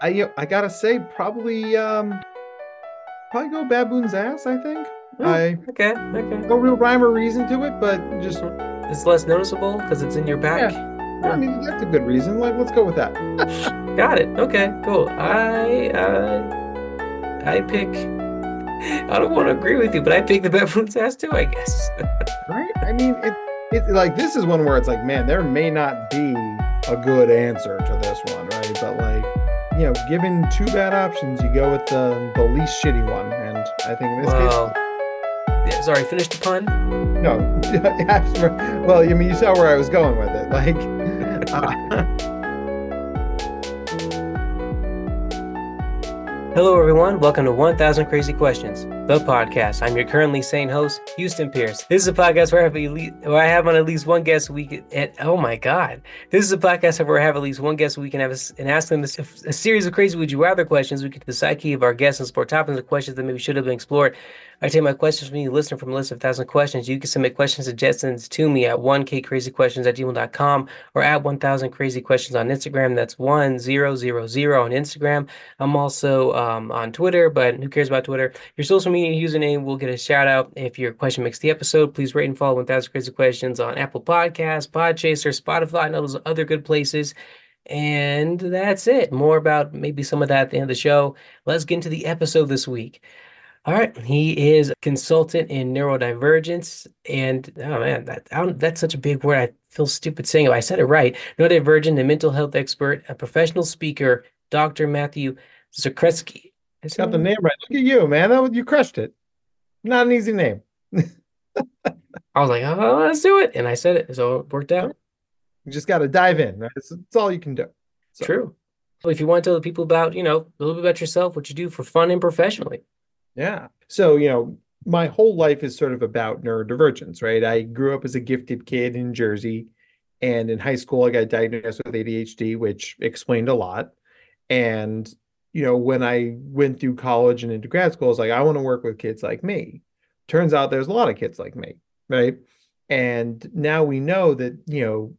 I I gotta say, probably um, probably go baboon's ass. I think. Oh, I okay, okay. no real rhyme or reason to it, but just It's less noticeable because it's in your back. Yeah. I mean that's a good reason. Like, let's go with that. Got it. Okay, cool. I uh, I pick. I don't want to agree with you, but I pick the baboon's ass too. I guess. right? I mean, it, it like this is one where it's like, man, there may not be a good answer to this one, right? But like, you know, given two bad options, you go with the the least shitty one, and I think in this well, yeah, sorry. Finish the pun. no. well, I mean, you saw where I was going with it, like. uh, Hello, everyone. Welcome to 1000 Crazy Questions, the podcast. I'm your currently sane host, Houston Pierce. This is a podcast where I have, elite, where I have on at least one guest a week. At, oh my God. This is a podcast where I have at least one guest a week and, have a, and ask them a, a series of crazy would you rather questions. We get to the psyche of our guests and explore topics and questions that maybe should have been explored. I take my questions from you, listener, from a list of 1,000 questions. You can submit question suggestions to me at 1kcrazyquestions at gmail.com or at 1,000 crazy questions on Instagram. That's 1000 on Instagram. I'm also um, on Twitter, but who cares about Twitter? Your social media username will get a shout out if your question makes the episode. Please rate and follow 1000 Crazy Questions on Apple Podcasts, Podchaser, Spotify, and all those other good places. And that's it. More about maybe some of that at the end of the show. Let's get into the episode this week. All right, he is a consultant in neurodivergence, and oh man, that I don't- that's such a big word. I feel stupid saying it. but I said it right. Neurodivergent, a mental health expert, a professional speaker, Dr. Matthew Zakreski. Is got the name right. Look at you, man. That was, you crushed it. Not an easy name. I was like, oh, let's do it, and I said it, so it worked out. You just got to dive in, right? It's, it's all you can do. So- True. So if you want to tell the people about, you know, a little bit about yourself, what you do for fun and professionally. Yeah. So, you know, my whole life is sort of about neurodivergence, right? I grew up as a gifted kid in Jersey, and in high school, I got diagnosed with ADHD, which explained a lot. And, you know, when I went through college and into grad school, I was like, I want to work with kids like me. Turns out there's a lot of kids like me, right? And now we know that, you know,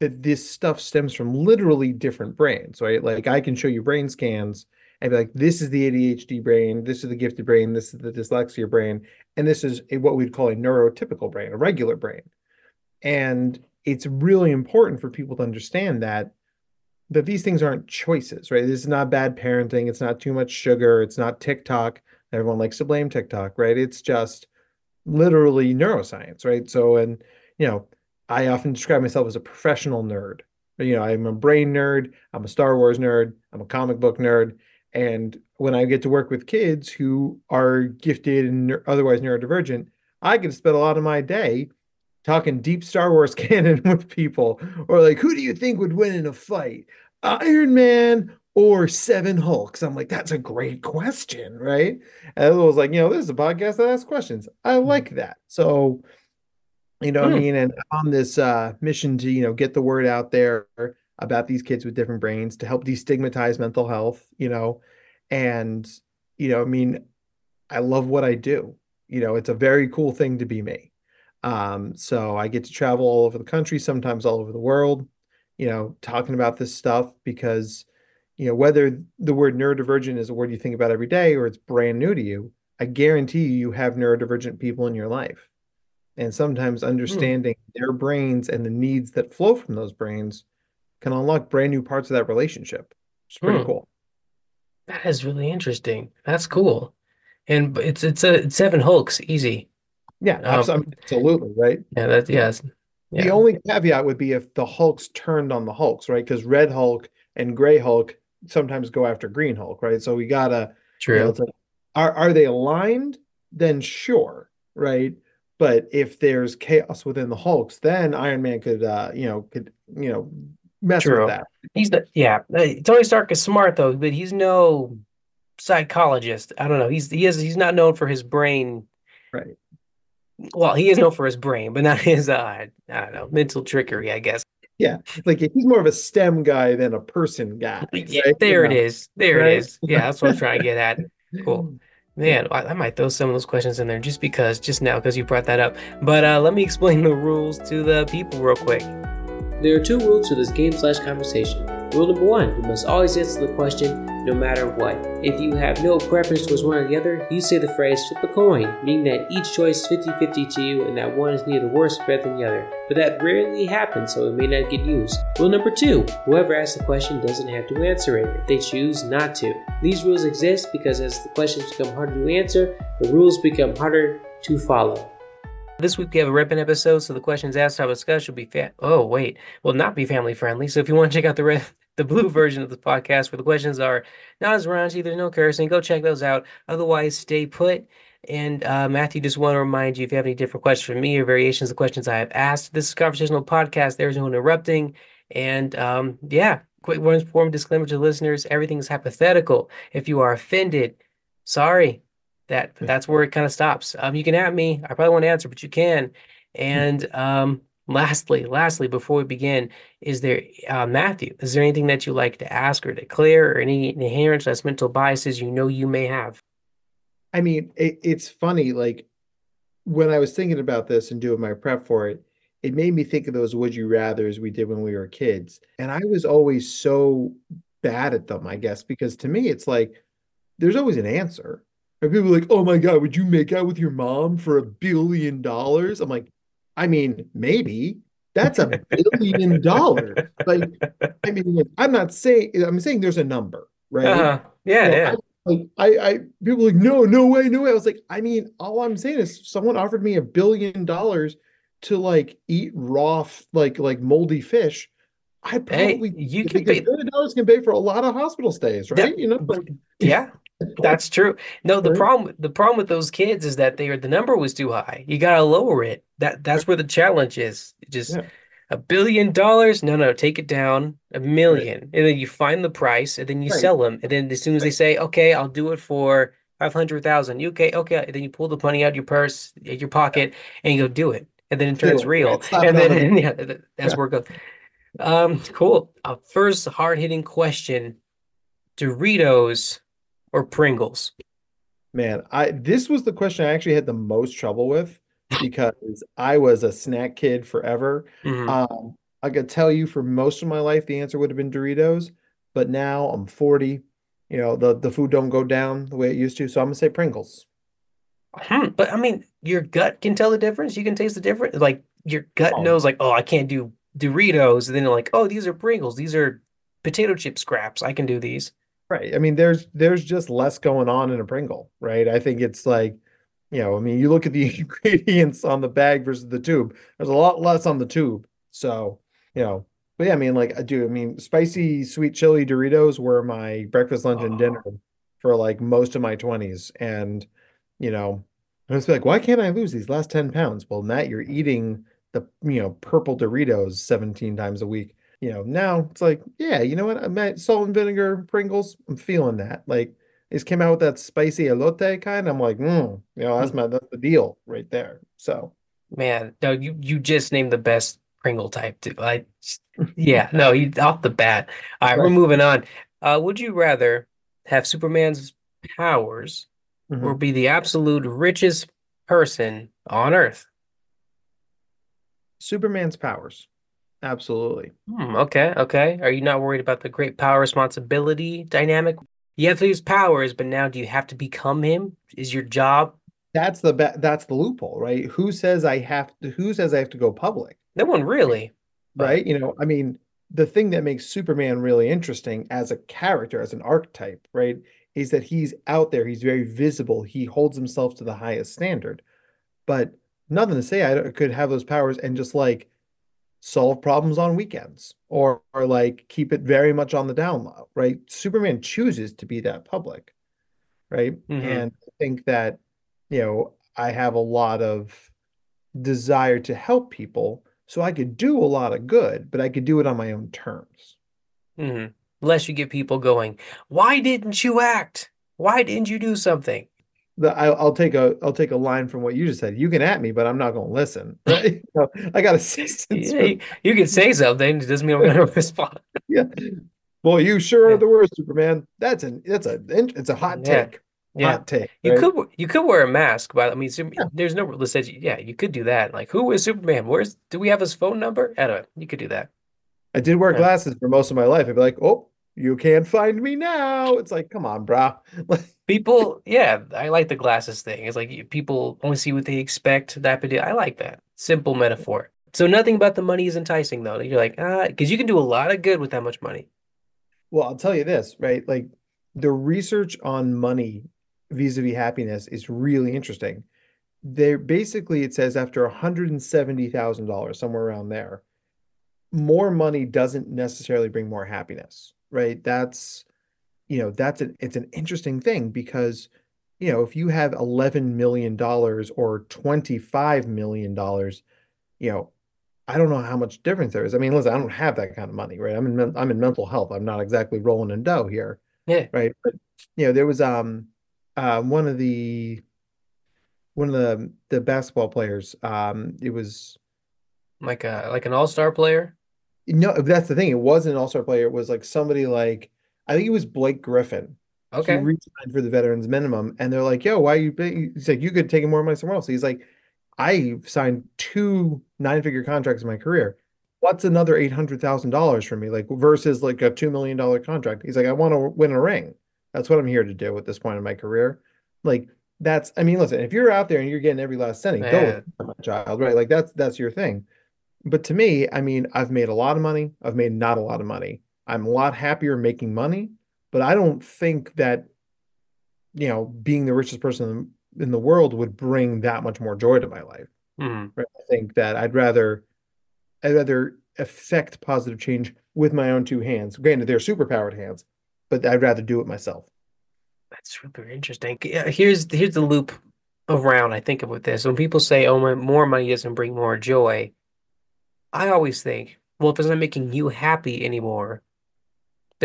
that this stuff stems from literally different brains, right? Like I can show you brain scans and be like, this is the ADHD brain, this is the gifted brain, this is the dyslexia brain, and this is a, what we'd call a neurotypical brain, a regular brain. And it's really important for people to understand that that these things aren't choices, right? This is not bad parenting, it's not too much sugar, it's not TikTok. Everyone likes to blame TikTok, right? It's just literally neuroscience, right? So, and you know, I often describe myself as a professional nerd. You know, I'm a brain nerd, I'm a Star Wars nerd, I'm a comic book nerd. And when I get to work with kids who are gifted and otherwise neurodivergent, I get to spend a lot of my day talking deep Star Wars canon with people, or like, who do you think would win in a fight, Iron Man or Seven Hulks? I'm like, that's a great question, right? And I was like, you know, this is a podcast that asks questions. I like that. So, you know what I Hmm. mean? And on this uh, mission to, you know, get the word out there about these kids with different brains to help destigmatize mental health, you know, and, you know, I mean, I love what I do. You know, it's a very cool thing to be me. Um, so I get to travel all over the country, sometimes all over the world, you know, talking about this stuff because, you know, whether the word neurodivergent is a word you think about every day or it's brand new to you, I guarantee you, you have neurodivergent people in your life. And sometimes understanding their brains and the needs that flow from those brains can unlock brand new parts of that relationship. It's pretty Hmm. cool. That is really interesting. That's cool. And it's it's a it's seven Hulks, easy. Yeah, Um, abso- I mean, absolutely, right? Yeah, that yes. The only caveat would be if the Hulks turned on the Hulks, right? Because Red Hulk and Gray Hulk sometimes go after Green Hulk, right? So we gotta, you know, True. like, are are they aligned? Then sure, right? But if there's chaos within the Hulks, then Iron Man could, uh, you know, could, you know, mess True. with that. He's not, yeah. uh, Tony Stark is smart though, but he's no psychologist. I don't know. He's he is he's not known for his brain. Right. Well, he is known for his brain, but not his uh I don't know, mental trickery, I guess. Yeah, like he's more of a STEM guy than a person guy, Yeah, right? there You it know? is. There right? it is. Yeah, that's what I'm trying to get at. Cool. Man, I, I might throw some of those questions in there just because, just now, because you brought that up. But uh, let me explain the rules to the people real quick. There are two rules to this game slash conversation. Rule number one, you must always answer the question, no matter what. If you have no preference towards one or the other, you say the phrase flip a coin, meaning that each choice is 50 50 to you and that one is neither worse or better than the other. But that rarely happens, so it may not get used. Rule number two whoever asks the question doesn't have to answer it if they choose not to. These rules exist because as the questions become harder to answer, the rules become harder to follow. This week we have a ripping episode, so the questions asked I discussed will be fa- oh wait, will not be family friendly. So if you want to check out the red, the blue version of the podcast where the questions are not as raunchy, there's no cursing, go check those out. Otherwise, stay put. And uh, Matthew, just want to remind you if you have any different questions for me or variations of questions I have asked, this is conversational podcast. There's no interrupting. And um, yeah, quick one form disclaimer to listeners: everything is hypothetical. If you are offended, sorry, that that's where it kind of stops. Um, you can at me. I probably won't answer, but you can. And um, lastly, lastly, before we begin, is there uh, Matthew? Is there anything that you like to ask or declare, or any inherent mental biases you know you may have? I mean, it, it's funny. Like when I was thinking about this and doing my prep for it, it made me think of those would you rather's we did when we were kids, and I was always so bad at them. I guess because to me, it's like there's always an answer and people are like, oh my God, would you make out with your mom for a billion dollars? I'm like, I mean, maybe. That's a billion dollars. Like, I mean, like, I'm not saying I'm saying there's a number, right? Uh, yeah, yeah. I, like I, I people like, no, no way, no way. I was like, I mean, all I'm saying is someone offered me a billion dollars to like eat raw like like moldy fish. I probably hey, you can pay dollars can pay for a lot of hospital stays, right? That, you know, like, yeah, that's true. No, the problem the problem with those kids is that they are the number was too high. You gotta lower it. That that's where the challenge is. Just yeah. a billion dollars. No, no, take it down a million, right. and then you find the price, and then you right. sell them, and then as soon as they say, "Okay, I'll do it for five hundred thousand, okay, okay," and then you pull the money out your purse, your pocket, and you go do it, and then it turns real, and then and yeah, that's yeah. where it goes. Um, cool. Uh, first hard hitting question: Doritos or Pringles? Man, I this was the question I actually had the most trouble with because I was a snack kid forever. Mm-hmm. Um, I could tell you for most of my life the answer would have been Doritos, but now I'm 40. You know, the the food don't go down the way it used to, so I'm gonna say Pringles. Hmm. But I mean, your gut can tell the difference. You can taste the difference. Like your gut oh. knows, like, oh, I can't do Doritos, and then like, oh, these are Pringles. These are potato chip scraps. I can do these. Right. I mean, there's there's just less going on in a Pringle, right? I think it's like, you know, I mean, you look at the ingredients on the bag versus the tube. There's a lot less on the tube. So, you know, but yeah, I mean, like I do. I mean, spicy sweet chili Doritos were my breakfast, lunch, and dinner ah. for like most of my 20s. And, you know, I was like, why can't I lose these last 10 pounds? Well, Matt, you're eating the you know purple Doritos 17 times a week you know, now it's like, yeah, you know what? I'm at salt and vinegar Pringles. I'm feeling that. Like, it came out with that spicy elote kind. I'm like, mm, you know, that's mm. my that's the deal right there. So, man, no, you you just named the best Pringle type too. I, yeah, no, you off the bat. All right, right. we're moving on. Uh, would you rather have Superman's powers mm-hmm. or be the absolute richest person on Earth? Superman's powers. Absolutely. Hmm, okay, okay. Are you not worried about the great power responsibility dynamic? You have these powers, but now do you have to become him? Is your job? That's the be- that's the loophole, right? Who says I have to who says I have to go public? No one really. Right? You know, I mean, the thing that makes Superman really interesting as a character, as an archetype, right, is that he's out there, he's very visible, he holds himself to the highest standard. But nothing to say I could have those powers and just like solve problems on weekends or, or like keep it very much on the down low, right? Superman chooses to be that public, right? Mm-hmm. And I think that, you know, I have a lot of desire to help people. So I could do a lot of good, but I could do it on my own terms. Mm-hmm. Unless you get people going, why didn't you act? Why didn't you do something? The I, will take a I'll take a line from what you just said. You can at me, but I'm not going to listen. Right? so I got assistance. Yeah, you, you, can say something. It doesn't mean I'm going to respond. yeah. Boy, you sure yeah. are the worst, Superman. That's an that's a it's a hot yeah. take. Yeah. Hot take. You right? could you could wear a mask, but I mean, there's no rule that says yeah, you could do that. Like, who is Superman? Where's do we have his phone number? I don't know. You could do that. I did wear glasses for most of my life. I'd be like, oh, you can't find me now. It's like, come on, brah. People, yeah, I like the glasses thing. It's like people only see what they expect. That I like that simple metaphor. So nothing about the money is enticing though. You're like, ah, because you can do a lot of good with that much money. Well, I'll tell you this, right? Like the research on money vis-a-vis happiness is really interesting. There basically it says after $170,000, somewhere around there, more money doesn't necessarily bring more happiness, right? That's, you know, that's an it's an interesting thing because, you know, if you have $11 million or $25 million, you know, I don't know how much difference there is. I mean, listen, I don't have that kind of money, right? I'm in I'm in mental health. I'm not exactly rolling in dough here, Yeah, right? But you know, there was um uh one of the one of the the basketball players. Um, it was like a like an all-star player. no, that's the thing. It wasn't an all-star player. It was like somebody like I think it was Blake Griffin. Okay. re-signed for the veterans minimum, and they're like, "Yo, why you?" Pay? He's like, "You could take more money somewhere else." He's like, "I signed two nine-figure contracts in my career. What's another eight hundred thousand dollars for me? Like versus like a two million dollar contract." He's like, "I want to win a ring. That's what I'm here to do at this point in my career." Like that's, I mean, listen, if you're out there and you're getting every last cent, go with my child, right? Like that's that's your thing. But to me, I mean, I've made a lot of money. I've made not a lot of money. I'm a lot happier making money, but I don't think that, you know, being the richest person in the world would bring that much more joy to my life. Hmm. Right? I think that I'd rather I'd rather affect positive change with my own two hands. Granted, they're super powered hands, but I'd rather do it myself. That's super interesting. Here's here's the loop around I think about this. When people say, "Oh, my, more money doesn't bring more joy," I always think, well, if it's not making you happy anymore,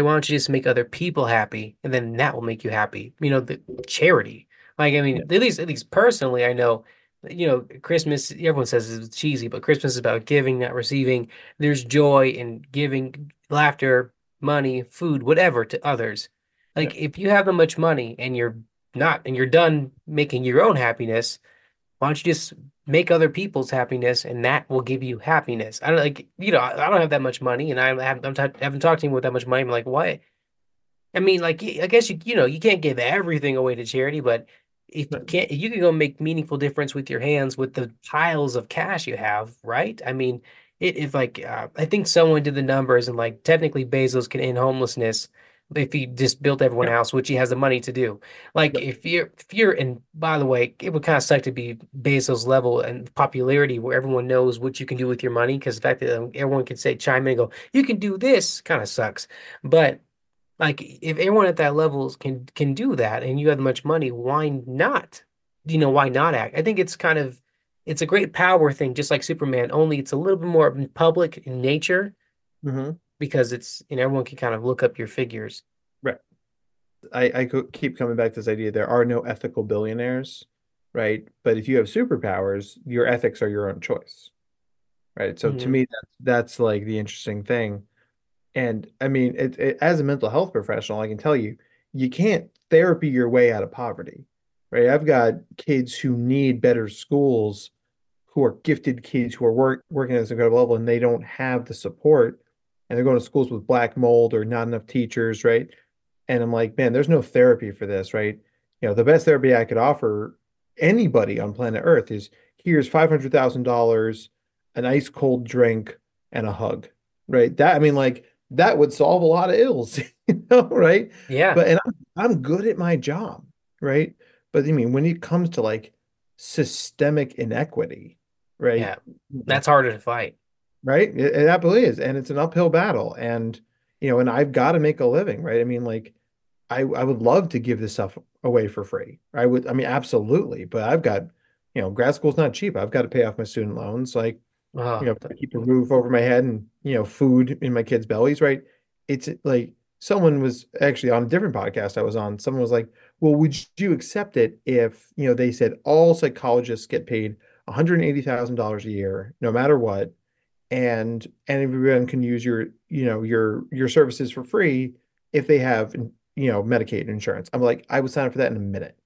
why don't you just make other people happy, and then that will make you happy? You know, the charity. Like, I mean, Yeah. at least at least personally, I know, you know, Christmas, everyone says it's cheesy, but Christmas is about giving, not receiving. There's joy in giving, laughter, money, food, whatever to others. Yeah. Like, if you have that much money and you're not, and you're done making your own happiness, why don't you just make other people's happiness and that will give you happiness? I don't like, you know, I don't have that much money and I haven't, I'm t haven't talked to anyone with that much money. I'm like, why? I mean, like, i guess you, you know, you can't give everything away to charity, but if you can't, you can go make meaningful difference with your hands with the piles of cash you have, right? I mean, it, if like, uh, I think someone did the numbers and like technically Bezos can end homelessness if he just built everyone a yeah, house, which he has the money to do. Like yeah, if you're if you're and by the way, it would kind of suck to be Bezos level and popularity where everyone knows what you can do with your money because the fact that um, everyone can say chime in and go, you can do this kind of sucks. But like if everyone at that level can can do that and you have much money, why not? You know, why not act? I think it's kind of it's a great power thing, just like Superman, only it's a little bit more public in nature hmm because it's you know everyone can kind of look up your figures. Right. I, I keep coming back to this idea there are no ethical billionaires, right? But if you have superpowers, your ethics are your own choice, right? So to hmm me, that's that's like the interesting thing. And I mean, it, it, as a mental health professional, I can tell you, you can't therapy your way out of poverty, right? I've got kids who need better schools, who are gifted kids who are work, working at this incredible level, and they don't have the support, and they're going to schools with black mold or not enough teachers, right? And I'm like, man, there's no therapy for this, right? You know, the best therapy I could offer anybody on planet Earth is here's $500,000, an ice cold drink, and a hug, right? That, I mean, like, that would solve a lot of ills, you know, right? Yeah, But, and I'm, I'm good at my job, right? But I mean, when it comes to like systemic inequity, right? yeah, that's harder to fight. Right? It, it absolutely is. And it's an uphill battle. And, you know, and I've got to make a living, right? I mean, like, I I would love to give this stuff away for free. I would, I mean, absolutely. But I've got, you know, grad school's not cheap. I've got to pay off my student loans. Like, uh-huh. you Oh, know, keep a roof over my head and, you know, food in my kids' bellies, right? It's like someone was actually on a different podcast I was on. Someone was like, well, would you accept it if, you know, they said all psychologists get paid $180,000 a year, no matter what, and everyone can use your, you know, your your services for free if they have, you know, Medicaid insurance. I'm like, I would sign up for that in a minute,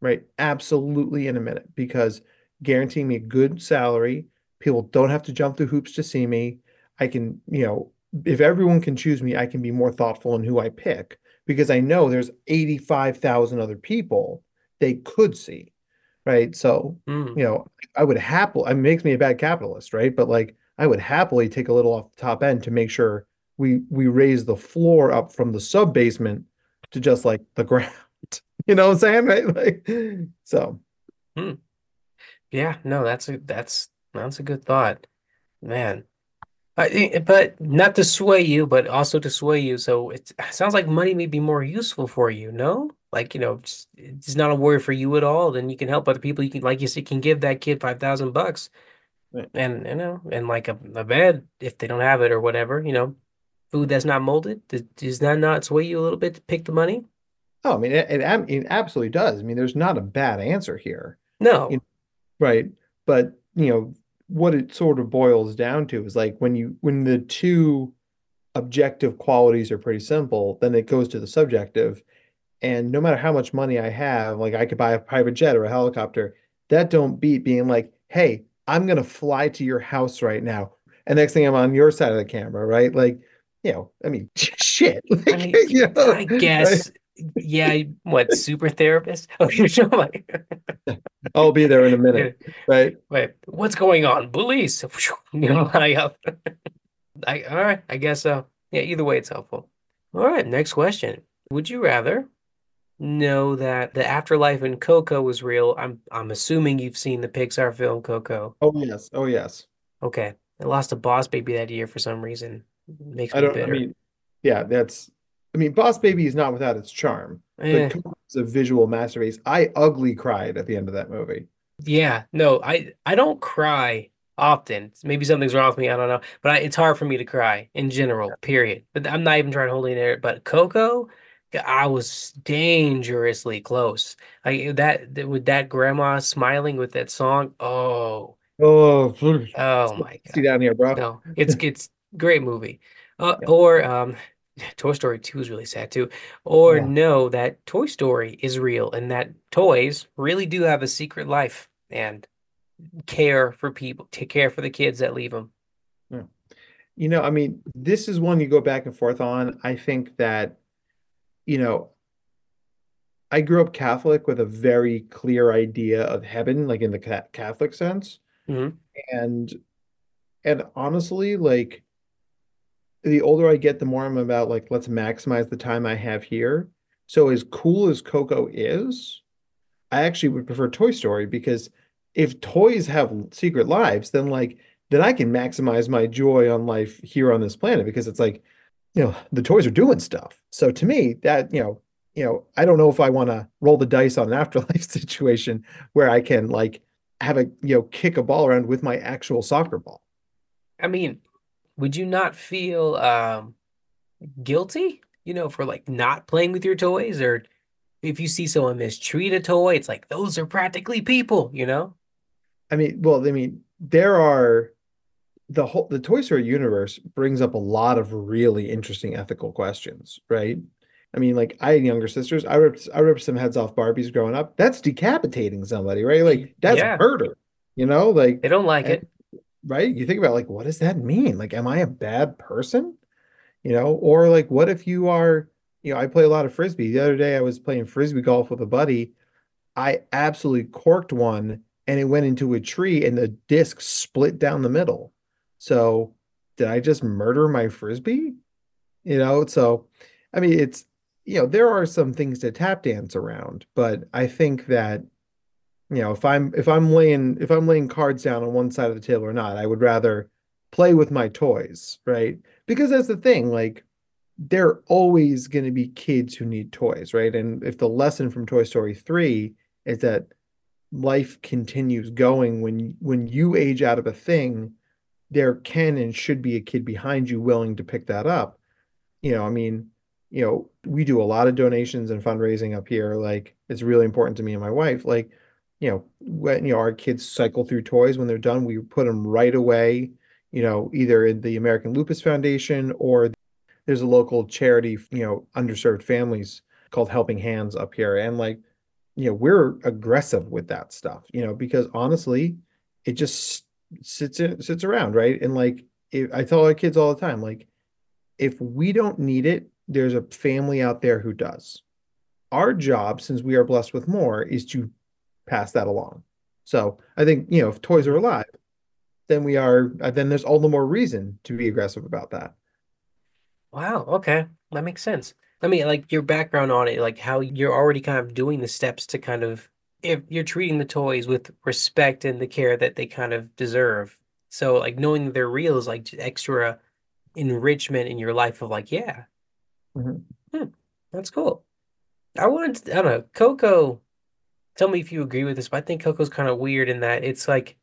right? Absolutely in a minute because guaranteeing me a good salary, people don't have to jump through hoops to see me. I can, you know, if everyone can choose me, I can be more thoughtful in who I pick because I know there's 85,000 other people they could see, right? So, Mm. you know, I would happily, it makes me a bad capitalist, right? But like, I would happily take a little off the top end to make sure we we raise the floor up from the sub basement to just like the ground. You know what I'm saying, right? Like, so hmm. Yeah, no, that's a that's that's a good thought, man. I, eh, eh, but not to sway you, but also to sway you. So it sounds like money may be more useful for you, no? Like, you know, just, it's not a worry for you at all. Then you can help other people. You can, like you said, can give that kid 5,000 bucks Right. And, you know, and like a, a bed if they don't have it or whatever, you know, food that's not molded. Does, that not sway you a little bit to pick the money? Oh, I mean, it, it, it absolutely does. I mean, there's not a bad answer here, No. You- right? But, you know, what it sort of boils down to is like when you when the two objective qualities are pretty simple, then it goes to the subjective. And no matter how much money I have, like I could buy a private jet or a helicopter, that don't beat being like, hey, I'm gonna fly to your house right now. And next thing I'm on your side of the camera, right? Like, you know, I mean, shit. I Like, mean, you know, I guess, yeah, what, super therapist? Oh, you're showing like, I'll be there in a minute, right? Wait, what's going on? Police. You know, I, uh, I, all right, I guess so. Yeah, either way, it's helpful. All right, next question. Would you rather know that the afterlife in Coco was real? I'm I'm assuming you've seen the Pixar film Coco. Oh yes, oh yes. Okay. I lost a boss baby that year for some reason. Makes I me don't. I mean, yeah, that's. I mean, Boss Baby is not without its charm, Eh. but Coco is a visual masterpiece. I ugly cried at the end of that movie. Yeah, no, I I don't cry often. Maybe something's wrong with me, I don't know. But I, it's hard for me to cry in general, period. But I'm not even trying to hold it there. But Coco, I was dangerously close. Like that with that grandma smiling with that song. Oh, Oh, oh my god! see down here, bro. No, it's it's great movie. Uh, Yeah. or um Toy Story 2 is really sad too. Or Yeah. know that Toy Story is real and that toys really do have a secret life and care for people, take care for the kids that leave them. You know, I mean, this is one you go back and forth on. I think that, you know, I grew up Catholic with a very clear idea of heaven, like in the ca Catholic sense. Mhm. And and honestly, like the older I get, the more I'm about like, let's maximize the time I have here. So as cool as Coco is, I actually would prefer Toy Story because if toys have secret lives, then like then I can maximize my joy on life here on this planet because it's like, you know, the toys are doing stuff. So to me, that, you know, you know, I don't know if I want to roll the dice on an afterlife situation where I can like have a, you know, kick a ball around with my actual soccer ball. I mean, would you not feel um guilty, you know, for like not playing with your toys or if you see someone mistreat a toy, it's like those are practically people, you know? I mean, well, I mean, there are the whole the Toy Story universe brings up a lot of really interesting ethical questions, right? I mean, like I had younger sisters. I ripped I ripped some heads off Barbies growing up. That's decapitating somebody, right? Like that's Yeah. murder, you know? Like They don't like and- it. right? You think about like what does that mean? Like, am I a bad person? You know, or like what if you are, you know, I play a lot of frisbee. The other day I was playing frisbee golf with a buddy. I absolutely corked one and it went into a tree and the disc split down the middle. So did I just murder my frisbee? You know, so I mean it's you know, there are some things to tap dance around, but I think that you know, if I'm if I'm laying if I'm laying cards down on one side of the table or not, I would rather play with my toys, right? Because that's the thing, like there are always going to be kids who need toys, right? And if the lesson from Toy Story 3 is that life continues going when when you age out of a thing, there can and should be a kid behind you willing to pick that up. You know, I mean, you know, we do a lot of donations and fundraising up here. Like it's really important to me and my wife. Like, you know, when you know our kids cycle through toys when they're done, we put them right away, you know, either in the American Lupus Foundation or there's a local charity, you know, underserved families called Helping Hands up here. And like, you know, we're aggressive with that stuff, you know, because honestly, it just sits sits around, right? And like, it, I tell our kids all the time, like, if we don't need it, there's a family out there who does. Our job, since we are blessed with more, is to pass that along. So I think, you know, if toys are alive, then we are, uh, then there's all the more reason to be aggressive about that. Wow, okay. That makes sense. I mean, like your background on it, like how you're already kind of doing the steps to kind of if you're treating the toys with respect and the care that they kind of deserve. So like knowing they're real is like extra enrichment in your life of like, yeah, Mhm. hmm, that's cool. I wanted to, I don't know, Coco, tell me if you agree with this, but I think Coco's kind of weird in that it's like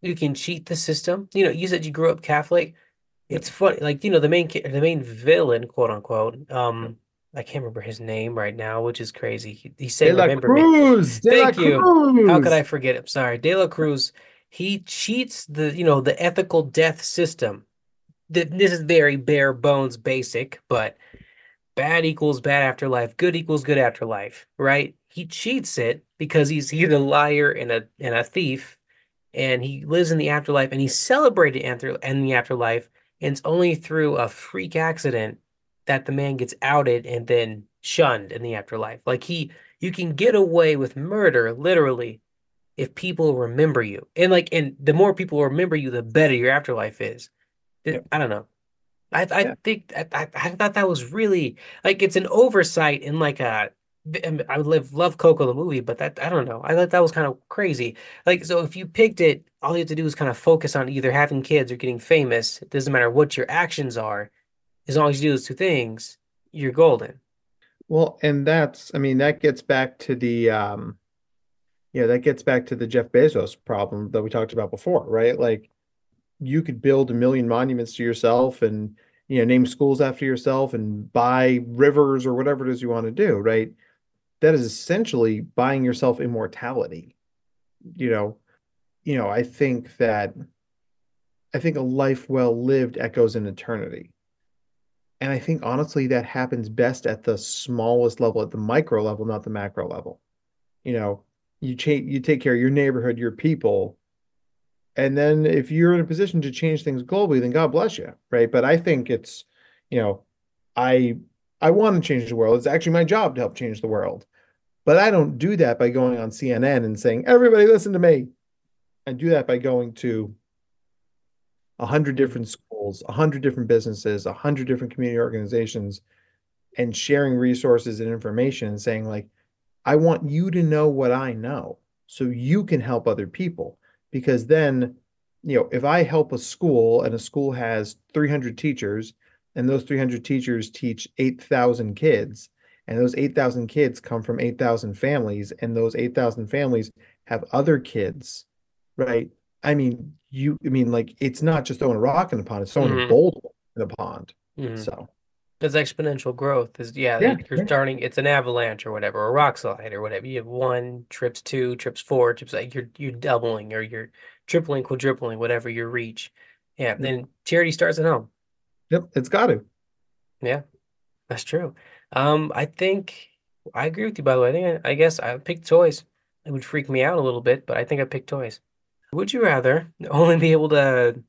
you can cheat the system. You know, you said you grew up Catholic. It's funny, like you know, the main the main villain, quote unquote. Um, I can't remember his name right now, which is crazy. He, he De said, La "Remember me." Cruz, De La Thank you. How could I Cruz. forget him? Sorry, De La Cruz. He cheats the, you know, the ethical death system. Th- This is very bare bones basic, but bad equals bad afterlife, good equals good afterlife, right? He cheats it because he's he's a liar and a and a thief, and he lives in the afterlife and he's celebrated in the afterlife, and it's only through a freak accident that the man gets outed and then shunned in the afterlife. Like he you can get away with murder literally if people remember you. And like and the more people remember you, the better your afterlife is. Yep. I don't know. I I Yeah. think I, I thought that was really like it's an oversight in like a I live love Coco the movie, but that I don't know. I thought that was kind of crazy. Like so if you picked it, all you have to do is kind of focus on either having kids or getting famous. It doesn't matter what your actions are, as long as you do those two things, you're golden. Well, and that's, I mean, that gets back to the, um, know, that gets back to the Jeff Bezos problem that we talked about before, right? Like you could build a million monuments to yourself and, you know, name schools after yourself and buy rivers or whatever it is you want to do, right? That is essentially buying yourself immortality. You know, you know, I think that I think a life well lived echoes in eternity. And I think honestly that happens best at the smallest level, at the micro level, not the macro level. You know, you change, you take care of your neighborhood, your people, and then if you're in a position to change things globally, then God bless you, right? But I think it's, you know, I I want to change the world. It's actually my job to help change the world. But I don't do that by going on CNN and saying, everybody listen to me. I do that by going to a hundred different schools, a hundred different businesses, a hundred different community organizations, and sharing resources and information and saying, like, I want you to know what I know so you can help other people. Because then, you know, if I help a school and a school has 300 teachers and those 300 teachers teach 8,000 kids, and those 8,000 kids come from 8,000 families, and those 8,000 families have other kids, right? I mean, you, I mean, like, it's not just throwing a rock in the pond, it's throwing a hmm boulder in the pond. hmm So, Because exponential growth is yeah, yeah, you're yeah, starting. It's an avalanche or whatever, or rock slide or whatever. You have one trips two, trips four, trips like you're you're doubling or you're tripling, quadrupling, whatever your reach. Yeah, yep, then charity starts at home. yep, it's got to. Yeah, that's true. Um, I think I agree with you. By the way, I think I, I guess I picked toys. It would freak me out a little bit, but I think I picked toys. Would you rather only be able to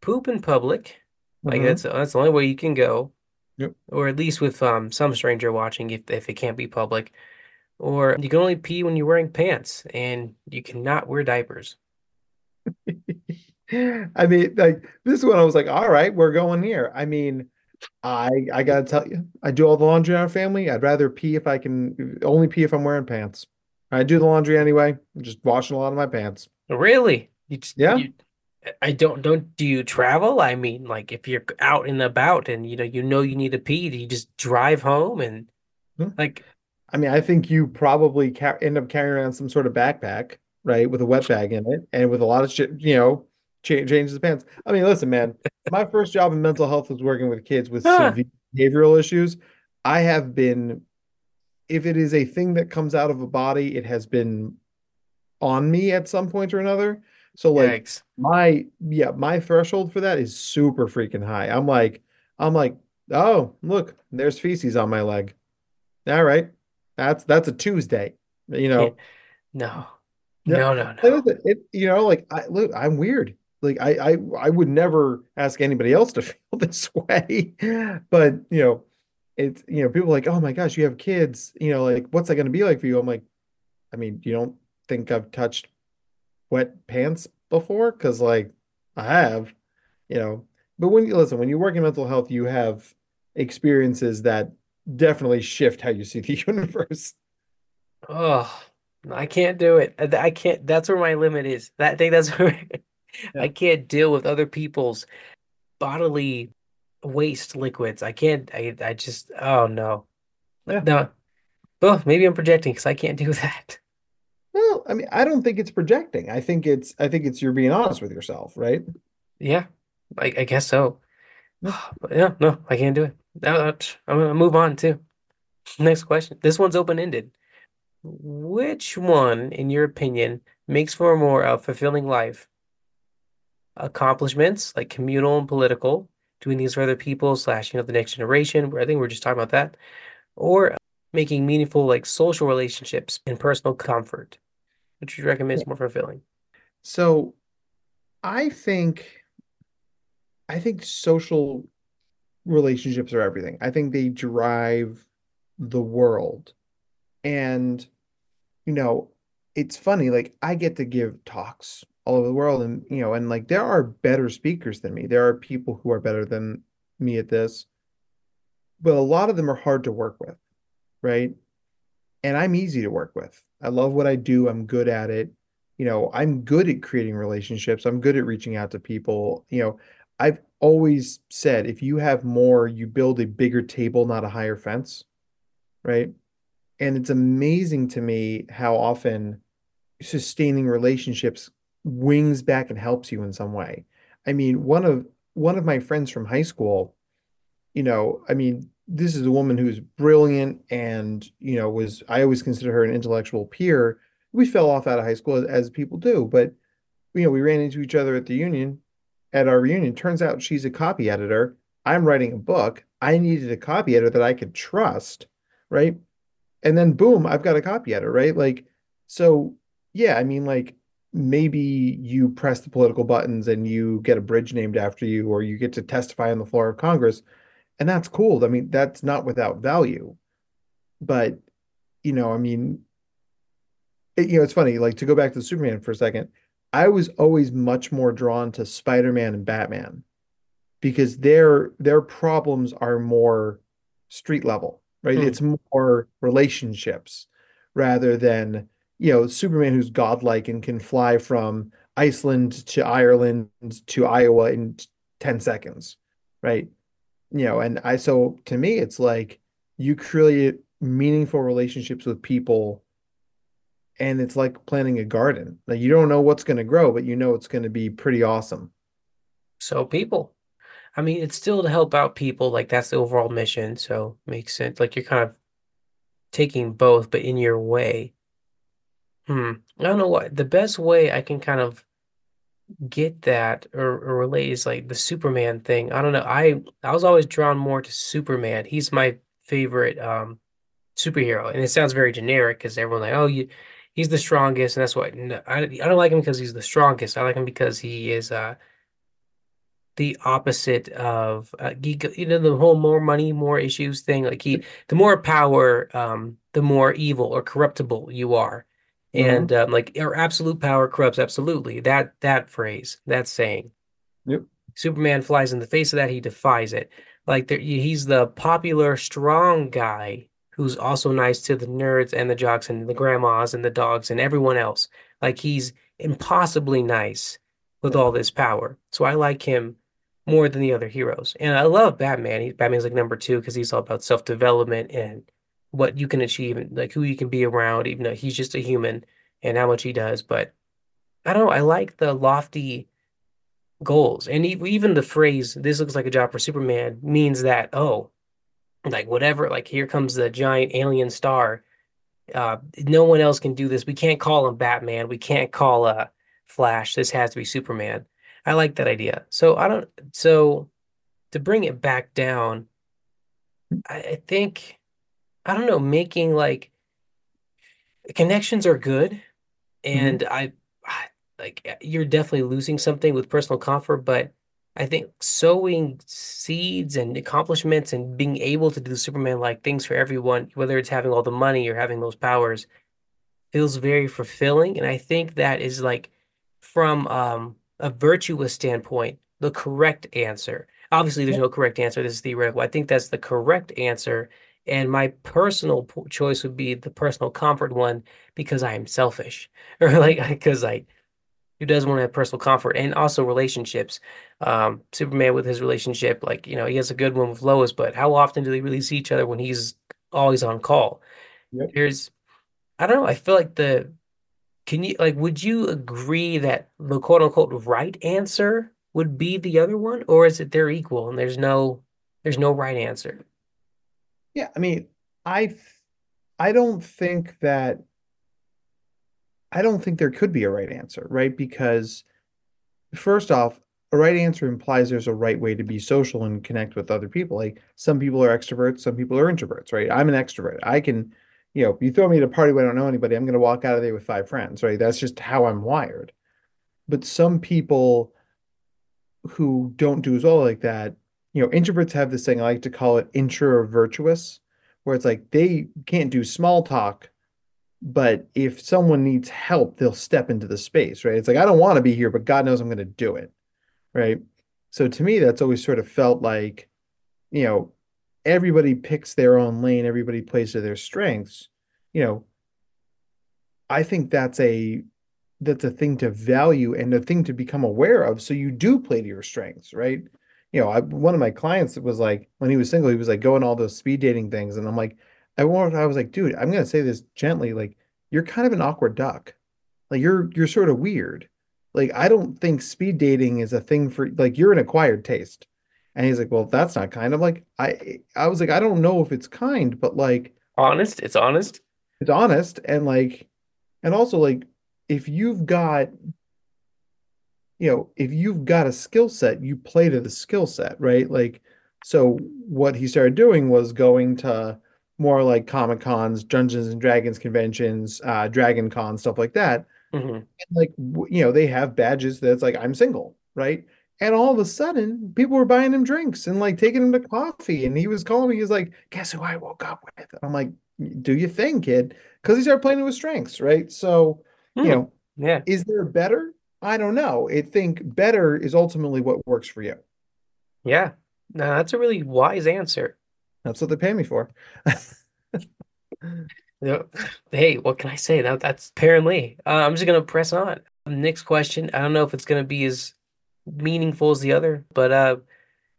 poop in public? Like hmm that's that's the only way you can go. Yep. or at least with um some stranger watching if if it can't be public, or you can only pee when you're wearing pants and you cannot wear diapers. I mean, like this one, I was like, all right, we're going here. I mean, I I gotta tell you, I do all the laundry in our family. I'd rather pee if I can, only pee if I'm wearing pants. I do the laundry anyway. I'm just washing a lot of my pants. Really? You just, Yeah. you I don't don't do you travel? I mean, like if you're out and about and you know you know you need to pee, do you just drive home and Hmm. like I mean, I think you probably ca end up carrying around some sort of backpack, right, with a wet bag in it and with a lot of shit, you know, cha changes the pants. I mean, listen, man, my first job in mental health was working with kids with ah, severe behavioral issues. I have been, if it is a thing that comes out of a body, it has been on me at some point or another. So like yikes. my yeah, my threshold for that is super freaking high. I'm like, I'm like, oh, look, there's feces on my leg. All right. That's that's a Tuesday. You know. no. No, no, no. listen, It, you know, like I look, I'm weird. like I I I would never ask anybody else to feel this way. But, you know, it's you know, people like, "Oh my gosh, you have kids." You know, like, "What's that gonna be like for you?" I'm like, I mean, you don't think I've touched wet pants before? Because like I have, you know. But when you listen, when you work in mental health, you have experiences that definitely shift how you see the universe. Oh, I can't do it. I can't. That's where my limit is. That I think that's where Yeah. I can't deal with other people's bodily waste liquids. I can't. I I just. Oh no. Yeah. No. Well, maybe I'm projecting because I can't do that. Well, I mean, I don't think it's projecting. I think it's I think it's you're being honest with yourself, right? Yeah, I, I guess so. Yeah. But yeah, no, I can't do it. I'm gonna move on too. Next question. This one's open-ended. Which one, in your opinion, makes for a more uh, fulfilling life? Accomplishments like communal and political, doing things for other people slash, you know, the next generation, where I think we're just talking about that, or making meaningful like social relationships and personal comfort, which you recommend is more fulfilling. So I think I think social relationships are everything. I think they drive the world. And, you know, it's funny, like I get to give talks all over the world and, you know, and like there are better speakers than me. There are people who are better than me at this, but a lot of them are hard to work with, right? And I'm easy to work with. I love what I do. I'm good at it. You know, I'm good at creating relationships. I'm good at reaching out to people. You know, I've always said if you have more, you build a bigger table, not a higher fence, right? And it's amazing to me how often sustaining relationships wings back and helps you in some way. I mean, one of one of my friends from high school, you know, I mean, this is a woman who's brilliant and, you know, was I always consider her an intellectual peer. We fell off out of high school as, as people do, but you know, we ran into each other at the union, at our reunion. Turns out she's a copy editor. I'm writing a book. I needed a copy editor that I could trust, right? And then boom, I've got a copy editor, right? Like, so yeah, I mean, like maybe you press the political buttons and you get a bridge named after you, or you get to testify on the floor of Congress, and that's cool. I mean, that's not without value. But, you know, I mean, it, you know, it's funny, like to go back to Superman for a second, I was always much more drawn to Spider-Man and Batman because their their problems are more street level, right? Hmm. It's more relationships rather than, you know, Superman who's godlike and can fly from Iceland to Ireland to Iowa in 10 seconds, right? You know, and I so to me it's like you create meaningful relationships with people and it's like planting a garden. Like you don't know what's going to grow, but you know it's going to be pretty awesome. So people. I mean, it's still to help out people, like that's the overall mission, so makes sense. Like you're kind of taking both, but in your way. Hmm. I don't know what the best way I can kind of get that or, or relate is like the Superman thing. I don't know. I I was always drawn more to Superman. He's my favorite um superhero, and it sounds very generic because everyone's like, oh, you, he's the strongest, and that's what. No, I I don't like him because he's the strongest. I like him because he is uh the opposite of uh, you know the whole more money, more issues thing. Like he, the more power, um, the more evil or corruptible you are, and Mhm. um, like or absolute power corrupts absolutely. That that phrase, that saying. Yep. Superman flies in the face of that. He defies it. Like there, he's the popular strong guy who's also nice to the nerds and the jocks and the grandmas and the dogs and everyone else. Like he's impossibly nice with all this power. So I like him more than the other heroes. And I love Batman. He, Batman's like number two because he's all about self-development and what you can achieve and like who you can be around, even though he's just a human and how much he does. But I don't know. I like the lofty goals. And even the phrase, this looks like a job for Superman, means that, oh, like whatever, like here comes the giant alien star. Uh, no one else can do this. We can't call him Batman. We can't call uh Flash. This has to be Superman. I like that idea. So I don't, so to bring it back down, I, I think, I don't know, making like connections are good. Mhm. And I, I like you're definitely losing something with personal comfort, but I think sowing seeds and accomplishments and being able to do Superman-like things for everyone, whether it's having all the money or having those powers, feels very fulfilling. And I think that is like from um, a virtuous standpoint, the correct answer. Obviously, there's no correct answer. This is theoretical. I think that's the correct answer. And my personal choice would be the personal comfort one because I am selfish or like because I who doesn't want to have personal comfort and also relationships. Um, Superman with his relationship, like, you know, he has a good one with Lois, but how often do they really see each other when he's always on call? Yep. There's, I don't know, I feel like the, can you, like, would you agree that the quote unquote right answer would be the other one, or is it they're equal and there's no, there's no right answer? Yeah, I mean, I I don't think that I don't think there could be a right answer, right? Because first off, a right answer implies there's a right way to be social and connect with other people. Like some people are extroverts, some people are introverts, right? I'm an extrovert. I can, you know, you throw me at a party where I don't know anybody, I'm going to walk out of there with five friends, right? That's just how I'm wired. But some people who don't do as well like that, you know, introverts have this thing, I like to call it introvertuous, where it's like they can't do small talk but if someone needs help, they'll step into the space, right? It's like, I don't want to be here, but God knows I'm going to do it, right? So to me, that's always sort of felt like, you know, everybody picks their own lane, everybody plays to their strengths. You know, I think that's a that's a thing to value and a thing to become aware of. So you do play to your strengths, right? You know, I, one of my clients was like, when he was single, he was like going all those speed dating things, and I'm like, I wanted, I was like, dude, I'm gonna say this gently, like you're kind of an awkward duck. Like you're you're sort of weird. Like I don't think speed dating is a thing for like you're an acquired taste. And he's like, well, that's not kind. I'm like, I I was like, I don't know if it's kind, but like Honest, it's honest. it's honest and like and also like if you've got you know, if you've got a skill set, you play to the skill set, right? Like so what he started doing was going to more like Comic Cons, Dungeons and Dragons conventions, uh, Dragon Con, stuff like that. hmm And like, you know, they have badges that's like, I'm single, right? And all of a sudden, people were buying him drinks and like taking him to coffee. And he was calling me, he's like, Guess who I woke up with? And I'm like, Do you think, kid? Because he started playing to his strengths, right? So, you Hmm. know, Yeah. is there better? I don't know. I think better is ultimately what works for you. Yeah. No, that's a really wise answer. That's what they pay me for. Hey, what can I say? That that's apparently. Uh, I'm just gonna press on. Next question. I don't know if it's gonna be as meaningful as the other, but uh,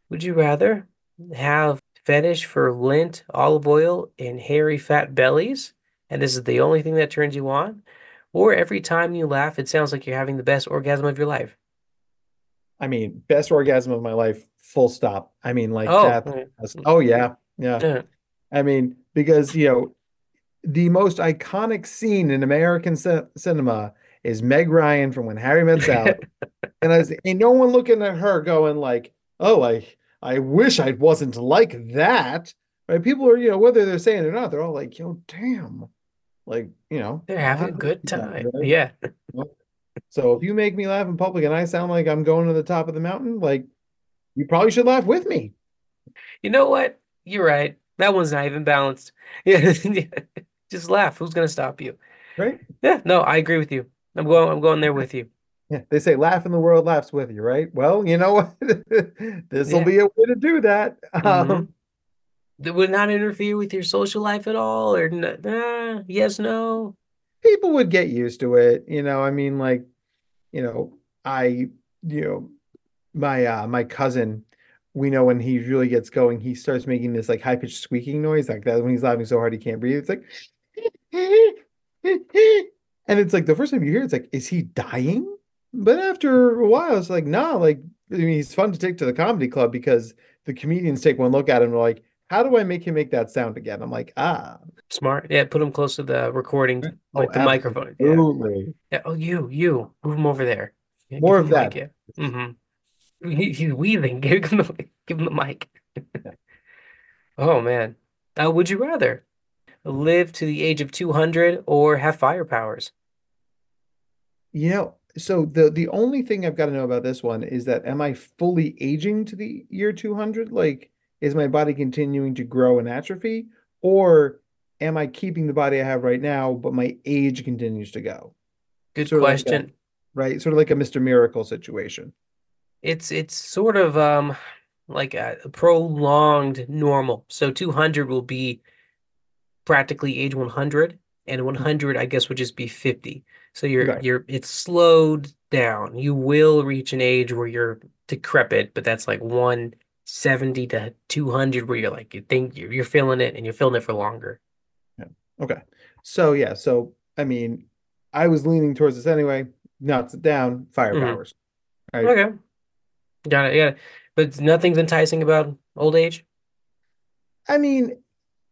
would you rather have fetish for lint, olive oil, and hairy fat bellies, and this is the only thing that turns you on, or every time you laugh, it sounds like you're having the best orgasm of your life? I mean, best orgasm of my life, full stop. I mean, like Oh, that. Oh yeah, yeah. Yeah. I mean, because you know, the most iconic scene in American cin cinema is Meg Ryan from When Harry Met Sally, and I was, and no one looking at her going like, "Oh, I I wish I wasn't like that." Right? People are, you know, whether they're saying it or not, they're all like, "Yo, damn," like you know, They're having a good time. right? Yeah. So if you make me laugh in public and I sound like I'm going to the top of the mountain, like you probably should laugh with me, You know what? You're right. That one's not even balanced. Yeah. Just laugh. Who's gonna stop you? right? Yeah, no, I agree with you. I'm going I'm going there with you. Yeah, they say laugh and the world laughs with you, right? Well, you know what? This will Yeah. be a way to do that. hmm Um, That would not interfere with your social life at all, or nah, yes, no. people would get used to it, you know. I mean, like, you know, I, you know, my uh my cousin, we know when he really gets going, he starts making this like high-pitched squeaking noise like that when he's laughing so hard he can't breathe. It's like and it's like the first time you hear it, it's like, is he dying? But after a while, it's like, nah, like I mean, he's fun to take to the comedy club because the comedians take one look at him and like, how do I make him make that sound again? I'm like, ah, Smart. Yeah, put him close to the recording, oh, like the microphone. Absolutely. Yeah. Oh, you, you, move him over there. Yeah, More of mic, that. yeah. Mm-hmm. He, he's weaving. Give him the, give him the mic. Oh man. Uh, would you rather live to the age of 200 or have fire powers? You know, so the the only thing I've got to know about this one is that am I fully aging to the year 200? Like, is my body continuing to grow and atrophy, or am I keeping the body I have right now, but my age continues to go? Good Sort of like a, question. right? Sort of like a Mr. Miracle situation. It's it's sort of um like a prolonged normal. So 200 will be practically age 100 and 100 I guess would just be 50. So you're Right. you're it's slowed down. You will reach an age where you're decrepit, but that's like 170 to 200 where you're like you think you're, you're feeling it and you're feeling it for longer. Yeah. Okay. So yeah, so I mean, I was leaning towards this anyway. It down, fire hmm powers. Right. Okay. Got it. Yeah. But nothing's enticing about old age. I mean,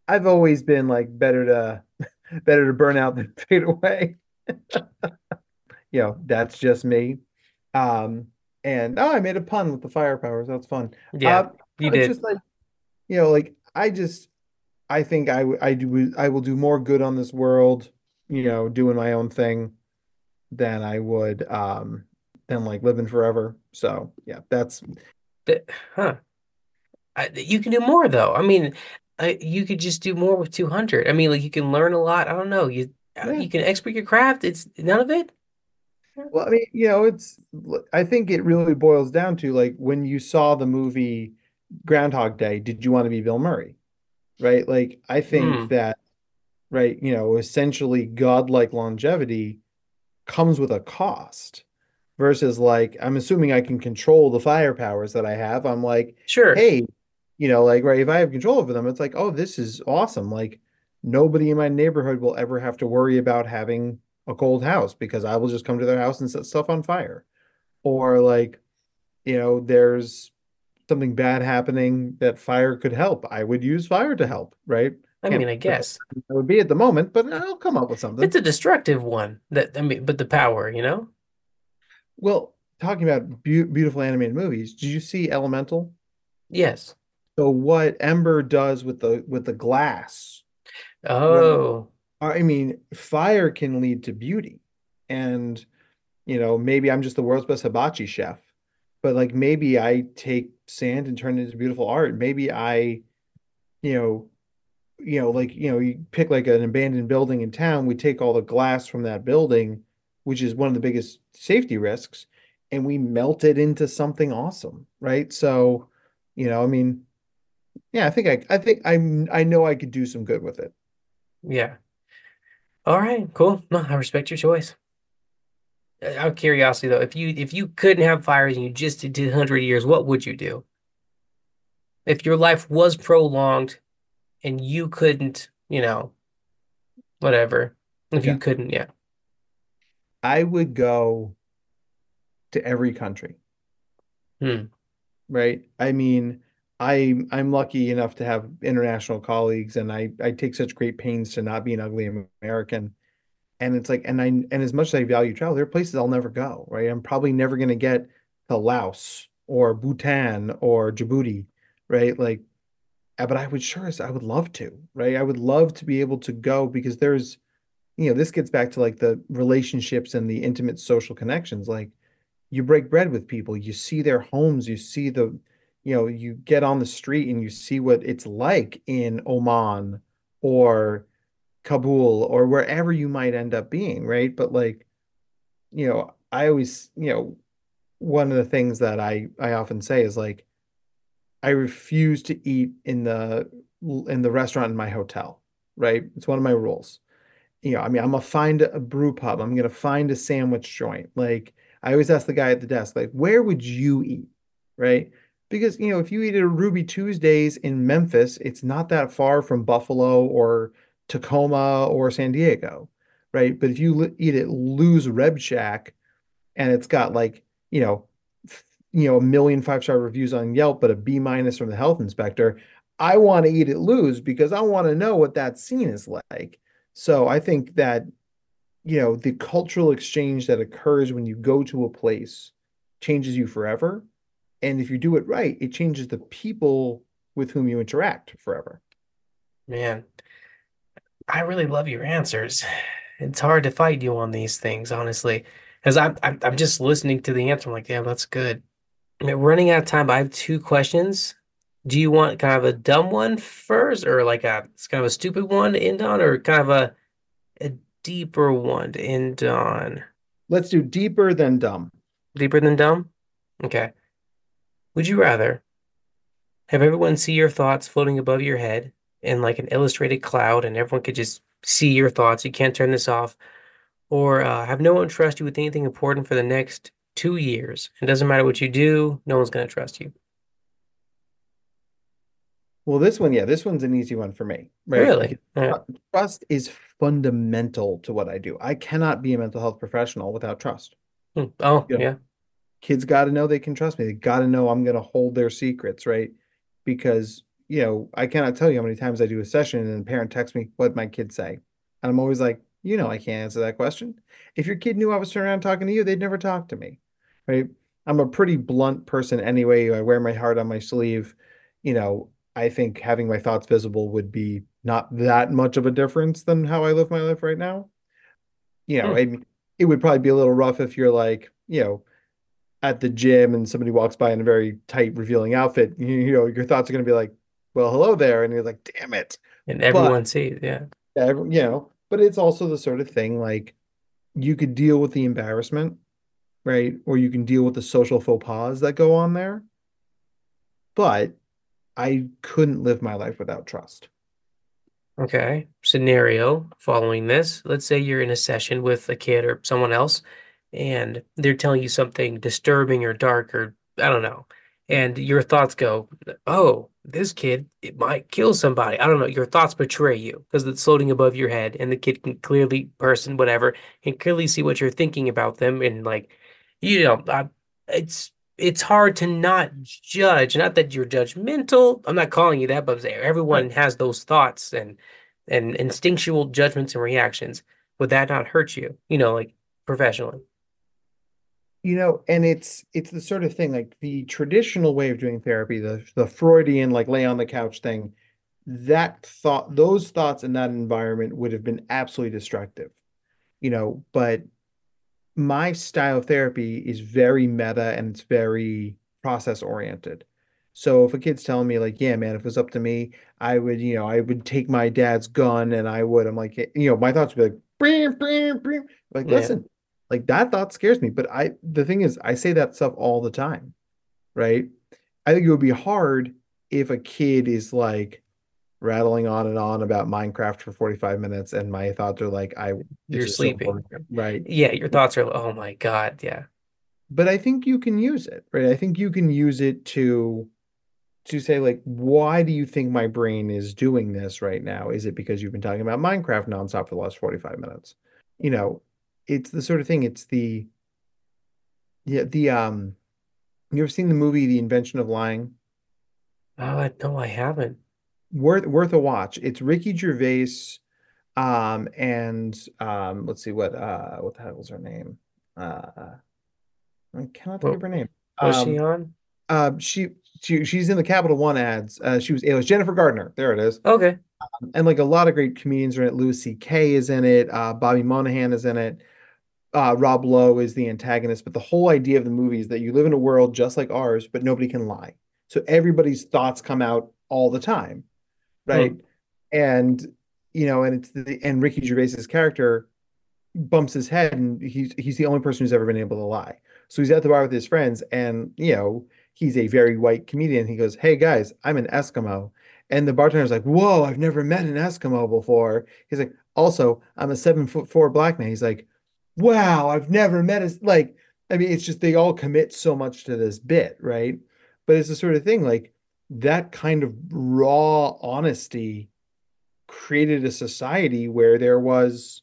I've always been like better to better to burn out than fade away. You know, that's just me. Um, and oh, I made a pun with the fire powers. That's fun. Yeah, Uh, you did. just like, you know, like I just I think I I do I will do more good on this world, you know, doing my own thing than I would um than like living forever. So yeah, that's Th- Huh. I, you can do more though. I mean, I, you could just do more with 200. I mean, like you can learn a lot. I don't know. You uh, yeah. you can expert your craft. It's none of it. Well, I mean, you know, it's I think it really boils down to like when you saw the movie Groundhog Day, did you want to be Bill Murray? Right? Like I think Hmm. that right, you know, essentially godlike longevity comes with a cost versus like I'm assuming I can control the fire powers that I have. I'm like, Sure. hey, you know, like right, if I have control over them, it's like, oh, this is awesome. Like nobody in my neighborhood will ever have to worry about having a cold house because I will just come to their house and set stuff on fire. Or like, you know, there's something bad happening that fire could help. I would use fire to help, right? I Can't mean, I guess it would be at the moment, but I'll come up with something. it's a destructive one. That I mean, but the power, you know? Well, talking about beau beautiful animated movies, did you see Elemental? Yes. So what Ember does with the with the glass. Oh, I mean, fire can lead to beauty. And, you know, maybe I'm just the world's best hibachi chef, but like maybe I take sand and turn it into beautiful art. Maybe I, you know, you know, like, you know, you pick like an abandoned building in town, we take all the glass from that building, which is one of the biggest safety risks, and we melt it into something awesome, right? So, you know, I mean, yeah, I think I I think I'm I know I could do some good with it. yeah. All right, cool. No, I respect your choice. Uh, Out of curiosity though, if you if you couldn't have fires and you just did hundred years, what would you do? If your life was prolonged and you couldn't, you know, whatever. If you couldn't, yeah. I would go to every country, Hmm. right? I mean, I I'm lucky enough to have international colleagues and I I take such great pains to not be an ugly American. And it's like and I and as much as I value travel, there are places I'll never go, right? I'm probably never going to get to Laos or Bhutan or Djibouti, right? Like uh, but I would sure as I would love to, right? I would love to be able to go because there's you know, this gets back to like the relationships and the intimate social connections. Like you break bread with people, you see their homes, you see the, you know, you get on the street and you see what it's like in Oman or Kabul or wherever you might end up being, right? But like, you know, I always, you know, one of the things that I I often say is like I refuse to eat in the in the restaurant in my hotel, right? It's one of my rules you know, I mean, I'm gonna find a brew pub. I'm gonna find a sandwich joint. Like I always ask the guy at the desk, like, where would you eat? Right? Because, you know, if you eat at Ruby Tuesdays in Memphis, it's not that far from Buffalo or Tacoma or San Diego, right? But if you eat at Lou's Reb Shack and it's got like, you know, you know, a million five-star reviews on Yelp, but a B minus from the health inspector, I want to eat at Lou's because I want to know what that scene is like. So I think that, you know, the cultural exchange that occurs when you go to a place changes you forever. And if you do it right, it changes the people with whom you interact forever. Man, I really love your answers. It's hard to fight you on these things, honestly. because I'm, I'm, I'm just listening to the answer. I'm like, damn, that's good. I mean, running out of time, but I have two questions. Do you want kind of a dumb one first, or like a it's kind of a stupid one to end on, or kind of a a deeper one to end on? Let's do deeper than dumb. Deeper than dumb? Okay. Would you rather have everyone see your thoughts floating above your head in like an illustrated cloud and everyone could just see your thoughts? You can't turn this off. Or uh, have no one trust you with anything important for the next two years. It doesn't matter what you do, no one's going to trust you. Well, this one, yeah, this one's an easy one for me, right? Really? Trust is fundamental to what I do. I cannot be a mental health professional without trust. Hmm. Oh, You know, yeah. Kids got to know they can trust me. They got to know I'm going to hold their secrets, right? Because, you know, I cannot tell you how many times I do a session and a parent texts me what my kids say. And I'm always like, you know, I can't answer that question. If your kid knew I was turning around talking to you, they'd never talk to me, right? I'm a pretty blunt person anyway. I wear my heart on my sleeve. You know, I think having my thoughts visible would be not that much of a difference than how I live my life right now. You know, Hmm. I mean, it would probably be a little rough if you're like, you know, at the gym and somebody walks by in a very tight, revealing outfit. You, you know, your thoughts are going to be like, well, hello there. And you're like, damn it. And But, everyone sees, yeah. every- you know, but it's also the sort of thing like you could deal with the embarrassment, right? Or you can deal with the social faux pas that go on there. But I couldn't live my life without trust. Okay. Scenario following this. Let's say you're in a session with a kid or someone else, and they're telling you something disturbing or dark or I don't know. And your thoughts go, oh, this kid, it might kill somebody. I don't know. Your thoughts betray you because it's floating above your head, and the kid can clearly, person, whatever, can clearly see what you're thinking about them. And like, you know, I, it's it's hard to not judge. Not that you're judgmental. I'm not calling you that, but everyone has those thoughts and and instinctual judgments and reactions. Would that not hurt you? You know, like professionally. You know, and it's it's the sort of thing like the traditional way of doing therapy, the the Freudian like lay on the couch thing, that thought those thoughts in that environment would have been absolutely destructive. You know, but my style of therapy is very meta and it's very process oriented. So if a kid's telling me like, yeah, man, if it was up to me, I would, you know, I would take my dad's gun and I would, I'm like, you know, my thoughts would be like, "Brim, brim, brim." Like, Yeah. listen, like that thought scares me. But I, the thing is, I say that stuff all the time, right? I think it would be hard if a kid is like rattling on and on about Minecraft for 45 minutes and my thoughts are like, I, You're just so sleeping. right? Yeah, your thoughts are, oh my God, yeah. but I think you can use it, right? I think you can use it to to say like, why do you think my brain is doing this right now? Is it because you've been talking about Minecraft nonstop for the last 45 minutes? You know, it's the sort of thing, it's the yeah, the um you ever seen the movie The Invention of Lying? Oh, i no I haven't. Worth worth a watch. It's Ricky Gervais um and um let's see what uh what the hell was her name? Uh I cannot think What of her name. was she Um on? Uh, she she she's in the Capital One ads. Uh, she was it was Jennifer Garner. There it is. Okay. And like a lot of great comedians are in it. Louis C.K. is in it. Uh, Bobby Moynihan is in it. Uh, Rob Lowe is the antagonist. But the whole idea of the movie is that you live in a world just like ours, but nobody can lie. So everybody's thoughts come out all the time, Hmm. right? And you know, and it's the and Ricky Gervais's character bumps his head and he's he's the only person who's ever been able to lie. So he's at the bar with his friends and you know, he's a very white comedian. He goes, "Hey guys, I'm an Eskimo." And the bartender's like, "Whoa, I've never met an Eskimo before." He's like, "Also, I'm a seven foot four black man." He's like, "Wow, I've never met a like." I mean, it's just they all commit so much to this bit, right? But it's the sort of thing like that kind of raw honesty created a society where there was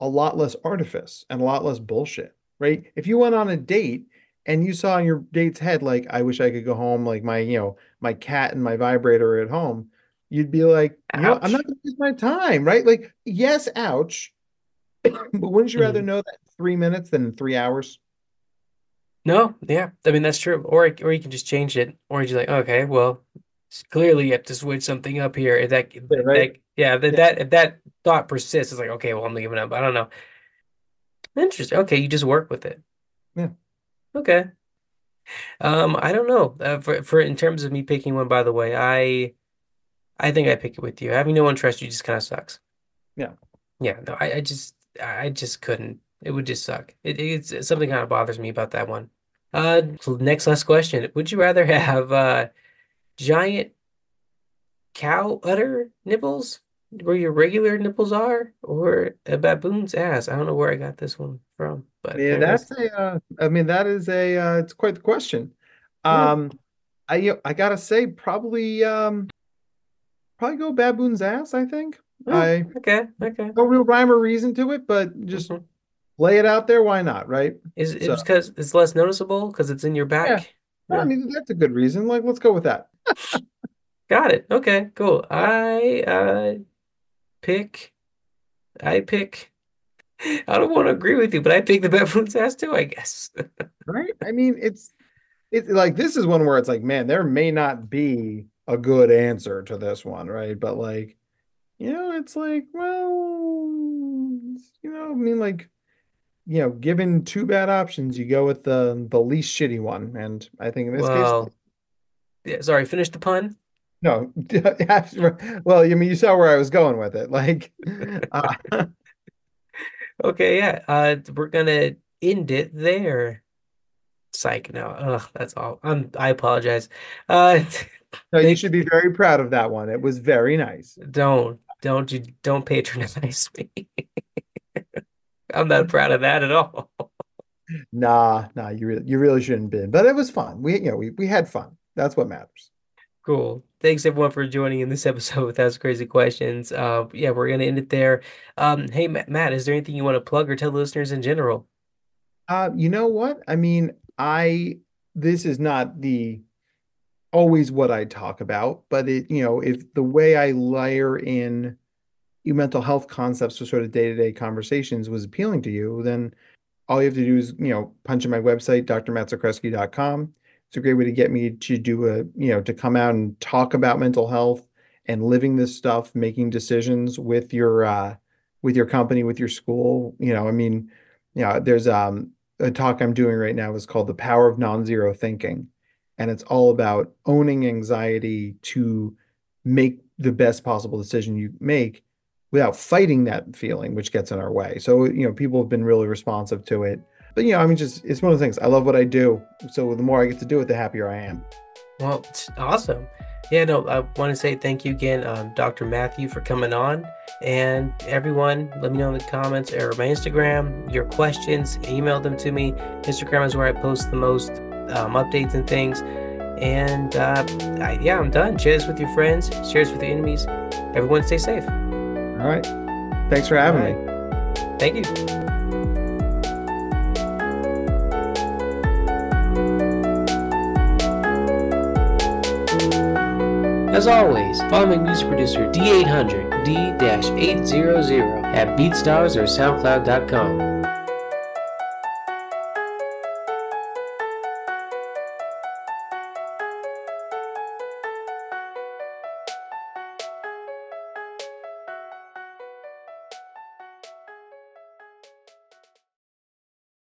a lot less artifice and a lot less bullshit, right? If you went on a date and you saw in your date's head, like, I wish I could go home, like my, you know, my cat and my vibrator are at home, you'd be like, you know, I'm not gonna waste my time, right? Like, yes, ouch, but wouldn't you rather Mhm. know that three minutes than three hours? No, yeah. I mean, that's true. Or or you can just change it. Or you're like, okay, well, clearly you have to switch something up here. If that Yeah, right? that yeah, that Yeah. that if that thought persists, it's like, okay, well, I'm giving up. I don't know. Interesting. Okay, you just work with it. Yeah. Okay. Um, I don't know. Uh, for for in terms of me picking one, by the way, I I think I pick it with you. Having no one trust you just kind of sucks. Yeah. Yeah, no, I, I just I just couldn't. It would just suck. It, it's something kind of bothers me about that one. Uh, next last question. Would you rather have uh giant cow udder nipples where your regular nipples are, or a baboon's ass? I don't know where I got this one from, but Yeah, there it is. that's a, uh, I mean, that is a, uh, it's quite the question. Yeah. Um, I, you know, I gotta say, probably, um, probably go baboon's ass, I think. Oh, I, okay, okay. no real rhyme or reason to it, but just Mhm. lay it out there. Why not, right? Is it So, because it's less noticeable because it's in your yeah, back? I Yeah, mean, that's a good reason. Like, let's go with that. got it. Okay, cool. I uh pick I pick I don't want to agree with you, but I pick the baboon's ass too, I guess. Right? I mean, it's, it's like, this is one where it's like, man, there may not be a good answer to this one, right? But like, you know, it's like, well, you know, I mean, like, you know, given two bad options, you go with the the least shitty one. And I think in this case, yeah, sorry, finish the pun. no. Well, I mean, you saw where I was going with it. Like, uh, Okay, yeah. Uh we're gonna end it there. Psych, no. Ugh, that's all. I'm I apologize. Uh no, you should be very proud of that one. It was very nice. don't don't you don't patronize me. I'm not proud of that at all. Nah, nah, you really, you really shouldn't be. But it was fun. We, you know, we we had fun. That's what matters. Cool. Thanks everyone for joining in this episode with Ask Crazy Questions. Uh, yeah, we're gonna end it there. Um, hey Ma- Matt, is there anything you want to plug or tell the listeners in general? Uh, you know what? I mean, I this is not the always what I talk about, but it, you know, if the way I layer in mental health concepts for sort of day-to-day conversations was appealing to you, then all you have to do is, you know, punch in my website, drmattzakreski.com. It's a great way to get me to do a, you know, to come out and talk about mental health and living this stuff, making decisions with your uh with your company, with your school. You know, I mean, you know, there's um a talk I'm doing right now is called The Power of Non-Zero Thinking. And it's all about owning anxiety to make the best possible decision you make without fighting that feeling, which gets in our way. So, you know, people have been really responsive to it. But, you know, I mean, just it's one of the things. I love what I do. So the more I get to do it, the happier I am. Well, it's awesome. Yeah, no, I want to say thank you again, um, Dr. Matthew, for coming on. And everyone, let me know in the comments or my Instagram your questions. Email them to me. Instagram is where I post the most um, updates and things. And uh, I, yeah, I'm done. Share this with your friends. Share this with your enemies. Everyone, stay safe. All right. Thanks for having right. me. Thank you. As always, follow my music producer D800 D-800 at BeatStars or SoundCloud.com.